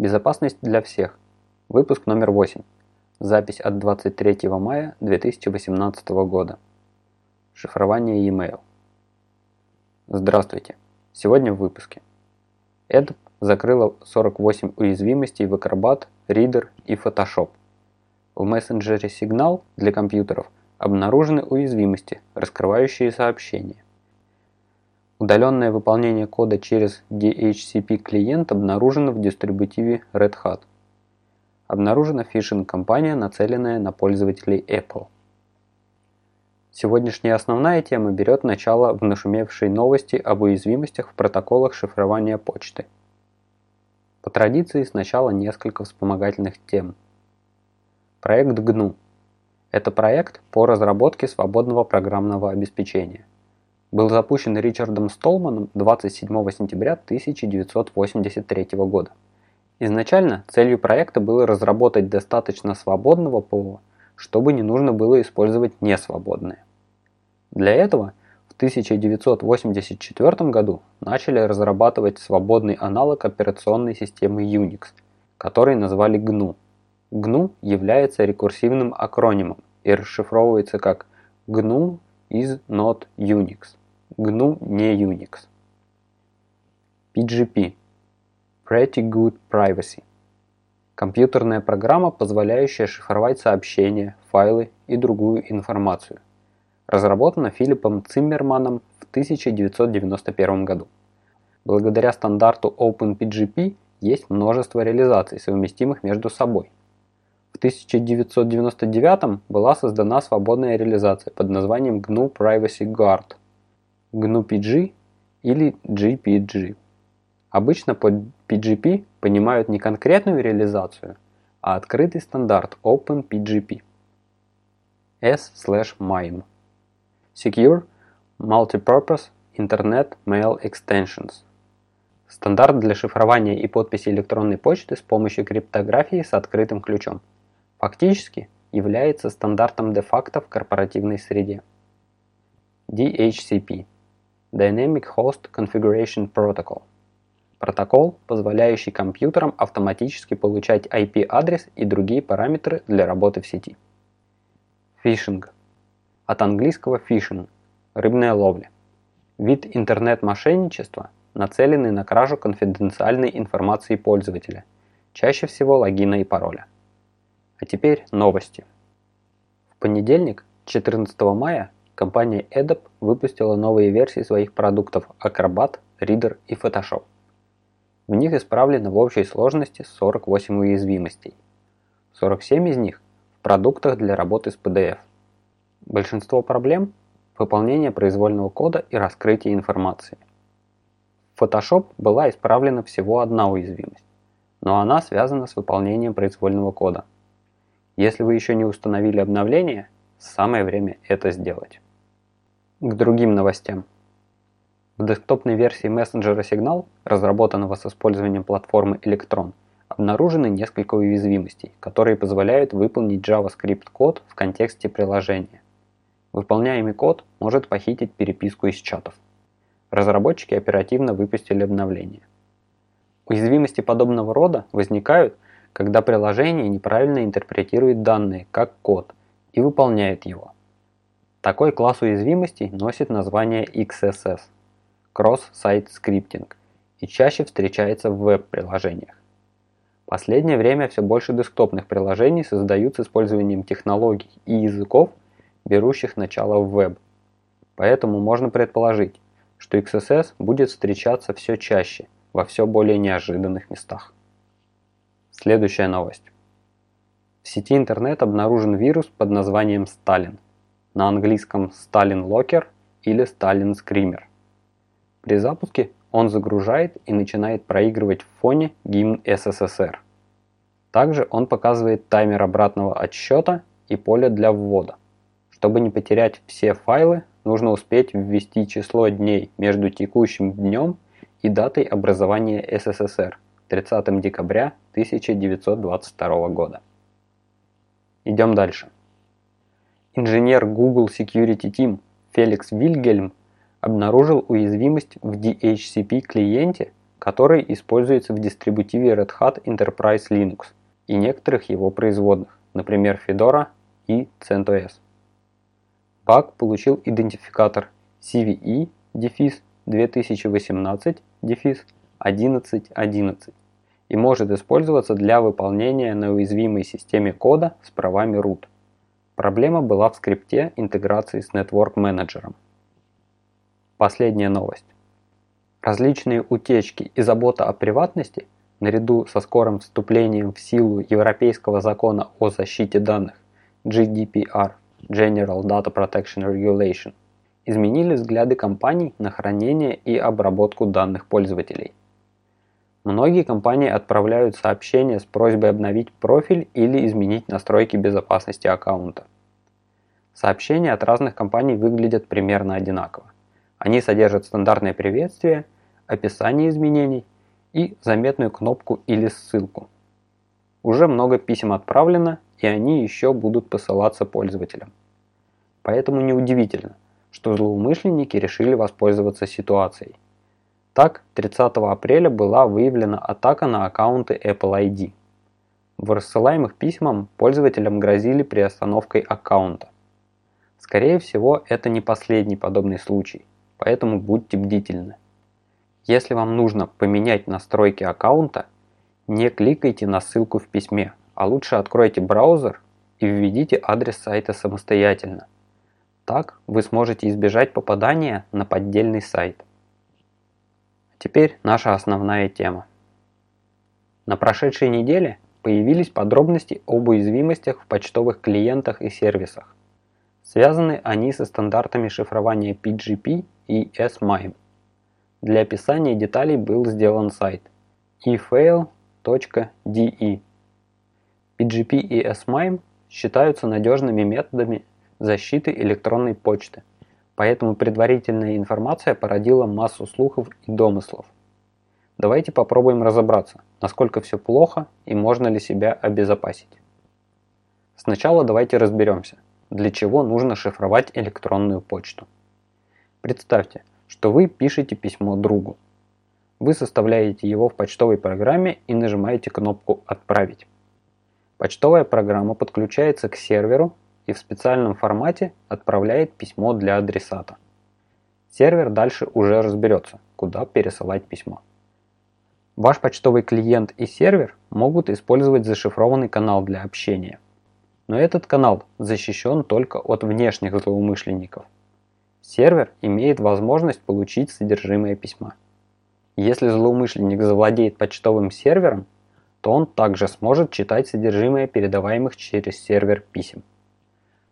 Безопасность для всех. Выпуск номер 8. Запись от 23 мая 2018 года. Шифрование e-mail. Здравствуйте. Сегодня в выпуске. Эд закрыла 48 уязвимостей в Acrobat, Reader и Photoshop. В мессенджере Signal для компьютеров обнаружены уязвимости, раскрывающие сообщения. Удаленное выполнение кода через DHCP-клиент обнаружено в дистрибутиве Red Hat. Обнаружена фишинг-компания, нацеленная на пользователей Apple. Сегодняшняя основная тема берет начало в нашумевшей новости об уязвимостях в протоколах шифрования почты. По традиции сначала несколько вспомогательных тем. Проект GNU. Это проект по разработке свободного программного обеспечения был запущен Ричардом Столманом 27 сентября 1983 года. Изначально целью проекта было разработать достаточно свободного ПО, чтобы не нужно было использовать несвободное. Для этого в 1984 году начали разрабатывать свободный аналог операционной системы Unix, который назвали GNU. GNU является рекурсивным акронимом и расшифровывается как GNU is not Unix. GNU не Unix. PGP Pretty Good Privacy Компьютерная программа, позволяющая шифровать сообщения, файлы и другую информацию. Разработана Филиппом Циммерманом в 1991 году. Благодаря стандарту OpenPGP есть множество реализаций, совместимых между собой. В 1999 была создана свободная реализация под названием GNU Privacy Guard – GNU-PG или GPG. Обычно под PGP понимают не конкретную реализацию, а открытый стандарт OpenPGP. S/MIME Secure Multipurpose Internet Mail Extensions Стандарт для шифрования и подписи электронной почты с помощью криптографии с открытым ключом. Фактически является стандартом де-факто в корпоративной среде. DHCP Dynamic Host Configuration Protocol. Протокол, позволяющий компьютерам автоматически получать IP-адрес и другие параметры для работы в сети. Фишинг. От английского fishing – рыбная ловля. Вид интернет-мошенничества, нацеленный на кражу конфиденциальной информации пользователя, чаще всего логина и пароля. А теперь новости. В понедельник, 14 мая, компания Adobe выпустила новые версии своих продуктов Acrobat, Reader и Photoshop. В них исправлено в общей сложности 48 уязвимостей. 47 из них в продуктах для работы с PDF. Большинство проблем – выполнение произвольного кода и раскрытие информации. В Photoshop была исправлена всего одна уязвимость, но она связана с выполнением произвольного кода. Если вы еще не установили обновление, самое время это сделать. К другим новостям. В десктопной версии мессенджера Signal, разработанного с использованием платформы Electron, обнаружены несколько уязвимостей, которые позволяют выполнить JavaScript код в контексте приложения. Выполняемый код может похитить переписку из чатов. Разработчики оперативно выпустили обновление. Уязвимости подобного рода возникают, когда приложение неправильно интерпретирует данные как код и выполняет его – такой класс уязвимостей носит название XSS – Cross-Site Scripting и чаще встречается в веб-приложениях. Последнее время все больше десктопных приложений создают с использованием технологий и языков, берущих начало в веб. Поэтому можно предположить, что XSS будет встречаться все чаще во все более неожиданных местах. Следующая новость. В сети интернет обнаружен вирус под названием Stalin – на английском Stalin Locker или Stalin Screamer. При запуске он загружает и начинает проигрывать в фоне гимн СССР. Также он показывает таймер обратного отсчета и поле для ввода. Чтобы не потерять все файлы, нужно успеть ввести число дней между текущим днем и датой образования СССР 30 декабря 1922 года. Идем дальше. Инженер Google Security Team Феликс Вильгельм обнаружил уязвимость в DHCP клиенте, который используется в дистрибутиве Red Hat Enterprise Linux и некоторых его производных, например Fedora и CentOS. Баг получил идентификатор CVE 2018 1111 и может использоваться для выполнения на уязвимой системе кода с правами root. Проблема была в скрипте интеграции с Network Manager. Последняя новость. Различные утечки и забота о приватности, наряду со скорым вступлением в силу Европейского закона о защите данных GDPR General Data Protection Regulation, изменили взгляды компаний на хранение и обработку данных пользователей. Многие компании отправляют сообщения с просьбой обновить профиль или изменить настройки безопасности аккаунта. Сообщения от разных компаний выглядят примерно одинаково. Они содержат стандартное приветствие, описание изменений и заметную кнопку или ссылку. Уже много писем отправлено, и они еще будут посылаться пользователям. Поэтому неудивительно, что злоумышленники решили воспользоваться ситуацией – так, 30 апреля была выявлена атака на аккаунты Apple ID. В рассылаемых письмам пользователям грозили приостановкой аккаунта. Скорее всего, это не последний подобный случай, поэтому будьте бдительны. Если вам нужно поменять настройки аккаунта, не кликайте на ссылку в письме, а лучше откройте браузер и введите адрес сайта самостоятельно. Так вы сможете избежать попадания на поддельный сайт. Теперь наша основная тема. На прошедшей неделе появились подробности об уязвимостях в почтовых клиентах и сервисах. Связаны они со стандартами шифрования PGP и S-MIME. Для описания деталей был сделан сайт efail.de. PGP и S-MIME считаются надежными методами защиты электронной почты – Поэтому предварительная информация породила массу слухов и домыслов. Давайте попробуем разобраться, насколько все плохо и можно ли себя обезопасить. Сначала давайте разберемся, для чего нужно шифровать электронную почту. Представьте, что вы пишете письмо другу. Вы составляете его в почтовой программе и нажимаете кнопку «Отправить». Почтовая программа подключается к серверу и в специальном формате отправляет письмо для адресата. Сервер дальше уже разберется, куда пересылать письмо. Ваш почтовый клиент и сервер могут использовать зашифрованный канал для общения. Но этот канал защищен только от внешних злоумышленников. Сервер имеет возможность получить содержимое письма. Если злоумышленник завладеет почтовым сервером, то он также сможет читать содержимое передаваемых через сервер писем.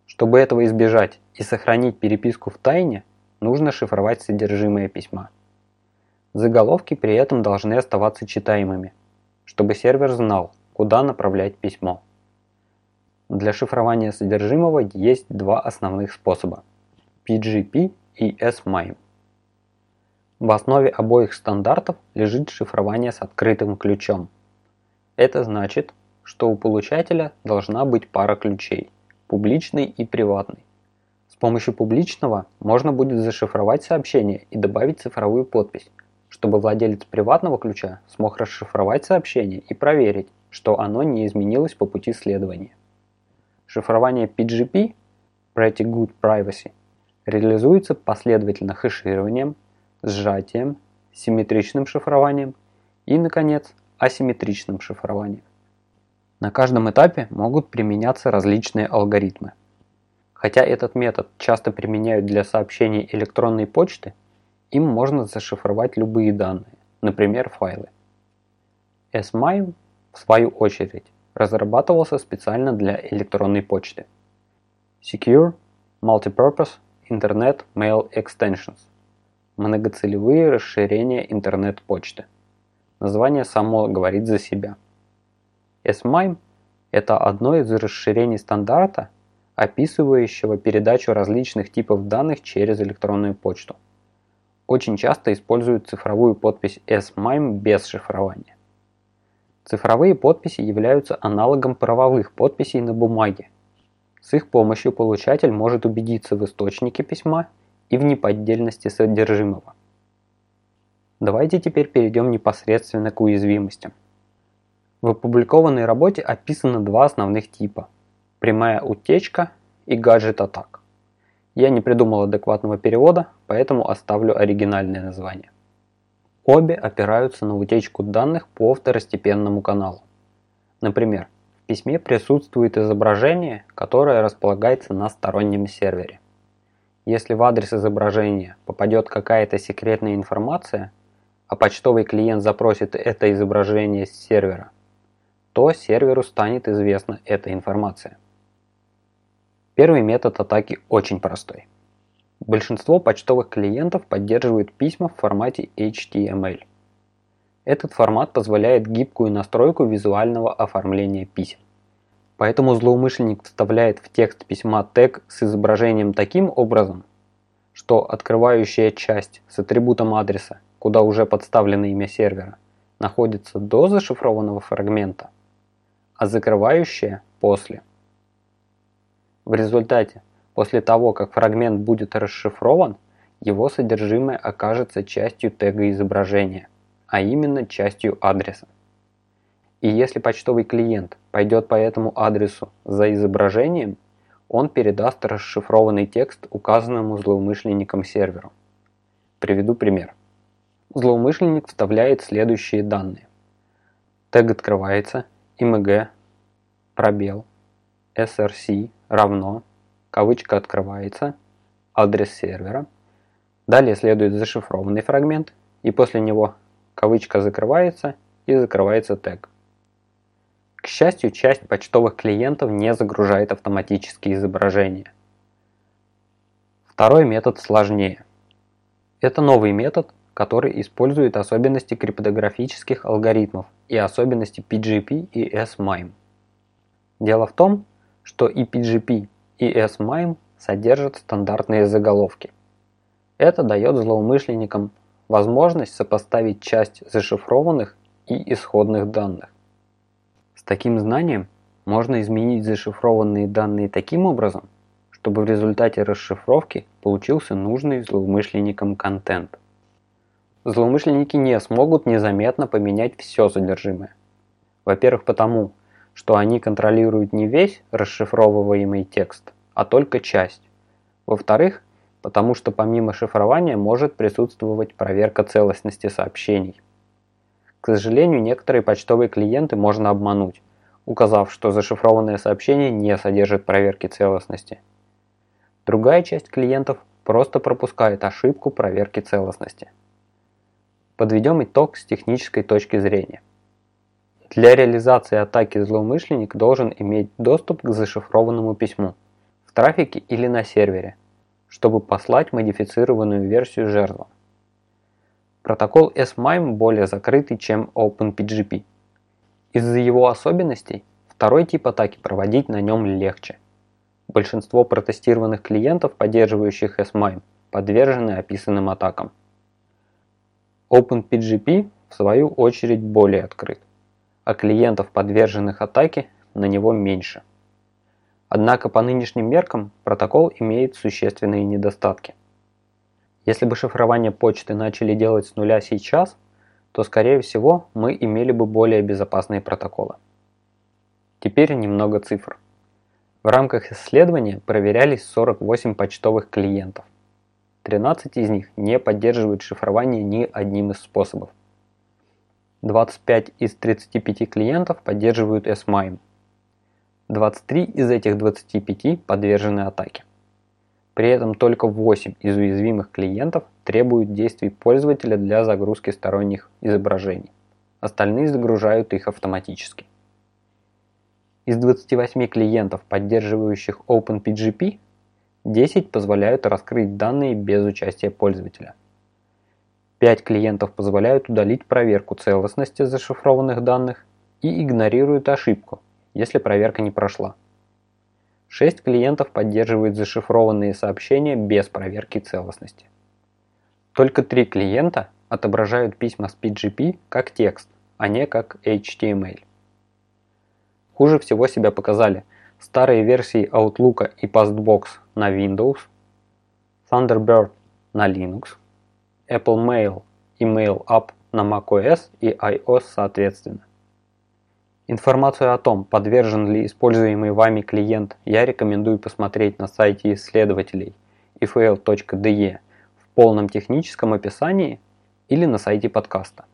Чтобы этого избежать и сохранить переписку в тайне, нужно шифровать содержимое письма. Заголовки при этом должны оставаться читаемыми, чтобы сервер знал, куда направлять письмо. Для шифрования содержимого есть два основных способа – PGP и S-MIME. В основе обоих стандартов лежит шифрование с открытым ключом. Это значит, что у получателя должна быть пара ключей публичный и приватный. С помощью публичного можно будет зашифровать сообщение и добавить цифровую подпись, чтобы владелец приватного ключа смог расшифровать сообщение и проверить, что оно не изменилось по пути следования. Шифрование PGP Pretty Good Privacy реализуется последовательно хэшированием, сжатием, симметричным шифрованием и, наконец, асимметричным шифрованием. На каждом этапе могут применяться различные алгоритмы. Хотя этот метод часто применяют для сообщений электронной почты, им можно зашифровать любые данные, например файлы. S-MIME, в свою очередь, разрабатывался специально для электронной почты. Secure Multipurpose Internet Mail Extensions – многоцелевые расширения интернет-почты. Название само говорит за себя – S-MIME – это одно из расширений стандарта, описывающего передачу различных типов данных через электронную почту. Очень часто используют цифровую подпись S-MIME без шифрования. Цифровые подписи являются аналогом правовых подписей на бумаге. С их помощью получатель может убедиться в источнике письма и в неподдельности содержимого. Давайте теперь перейдем непосредственно к уязвимостям. В опубликованной работе описано два основных типа – прямая утечка и гаджет-атак. Я не придумал адекватного перевода, поэтому оставлю оригинальное название. Обе опираются на утечку данных по второстепенному каналу. Например, в письме присутствует изображение, которое располагается на стороннем сервере. Если в адрес изображения попадет какая-то секретная информация, а почтовый клиент запросит это изображение с сервера, то серверу станет известна эта информация. Первый метод атаки очень простой. Большинство почтовых клиентов поддерживают письма в формате HTML. Этот формат позволяет гибкую настройку визуального оформления писем. Поэтому злоумышленник вставляет в текст письма тег с изображением таким образом, что открывающая часть с атрибутом адреса, куда уже подставлено имя сервера, находится до зашифрованного фрагмента, а закрывающая – после. В результате, после того, как фрагмент будет расшифрован, его содержимое окажется частью тега изображения, а именно частью адреса. И если почтовый клиент пойдет по этому адресу за изображением, он передаст расшифрованный текст указанному злоумышленником серверу. Приведу пример. Злоумышленник вставляет следующие данные. Тег открывается, img, пробел, src, равно, кавычка открывается, адрес сервера. Далее следует зашифрованный фрагмент, и после него кавычка закрывается и закрывается тег. К счастью, часть почтовых клиентов не загружает автоматические изображения. Второй метод сложнее. Это новый метод, который использует особенности криптографических алгоритмов и особенности PGP и S-MIME. Дело в том, что и PGP, и S-MIME содержат стандартные заголовки. Это дает злоумышленникам возможность сопоставить часть зашифрованных и исходных данных. С таким знанием можно изменить зашифрованные данные таким образом, чтобы в результате расшифровки получился нужный злоумышленникам контент. Злоумышленники не смогут незаметно поменять все содержимое. Во-первых, потому, что они контролируют не весь расшифровываемый текст, а только часть. Во-вторых, потому что помимо шифрования может присутствовать проверка целостности сообщений. К сожалению, некоторые почтовые клиенты можно обмануть, указав, что зашифрованное сообщение не содержит проверки целостности. Другая часть клиентов просто пропускает ошибку проверки целостности. Подведем итог с технической точки зрения. Для реализации атаки злоумышленник должен иметь доступ к зашифрованному письму в трафике или на сервере, чтобы послать модифицированную версию жертвам. Протокол S-MIME более закрытый, чем OpenPGP. Из-за его особенностей второй тип атаки проводить на нем легче. Большинство протестированных клиентов, поддерживающих S-MIME, подвержены описанным атакам. OpenPGP в свою очередь более открыт а клиентов, подверженных атаке, на него меньше. Однако по нынешним меркам протокол имеет существенные недостатки. Если бы шифрование почты начали делать с нуля сейчас, то скорее всего мы имели бы более безопасные протоколы. Теперь немного цифр. В рамках исследования проверялись 48 почтовых клиентов. 13 из них не поддерживают шифрование ни одним из способов. 25 из 35 клиентов поддерживают S-MIME. 23 из этих 25 подвержены атаке. При этом только 8 из уязвимых клиентов требуют действий пользователя для загрузки сторонних изображений. Остальные загружают их автоматически. Из 28 клиентов, поддерживающих OpenPGP, 10 позволяют раскрыть данные без участия пользователя – 5 клиентов позволяют удалить проверку целостности зашифрованных данных и игнорируют ошибку, если проверка не прошла. 6 клиентов поддерживают зашифрованные сообщения без проверки целостности. Только 3 клиента отображают письма с PGP как текст, а не как HTML. Хуже всего себя показали старые версии Outlook и Postbox на Windows, Thunderbird на Linux, Apple Mail Email App на macOS и iOS соответственно. Информацию о том, подвержен ли используемый вами клиент, я рекомендую посмотреть на сайте исследователей ifl.de в полном техническом описании или на сайте подкаста.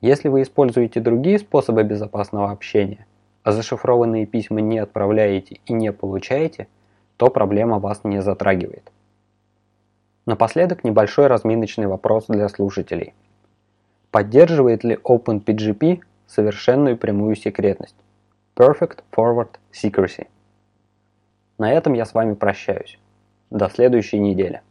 Если вы используете другие способы безопасного общения, а зашифрованные письма не отправляете и не получаете, то проблема вас не затрагивает. Напоследок небольшой разминочный вопрос для слушателей. Поддерживает ли OpenPGP совершенную прямую секретность. Perfect Forward Secrecy. На этом я с вами прощаюсь. До следующей недели.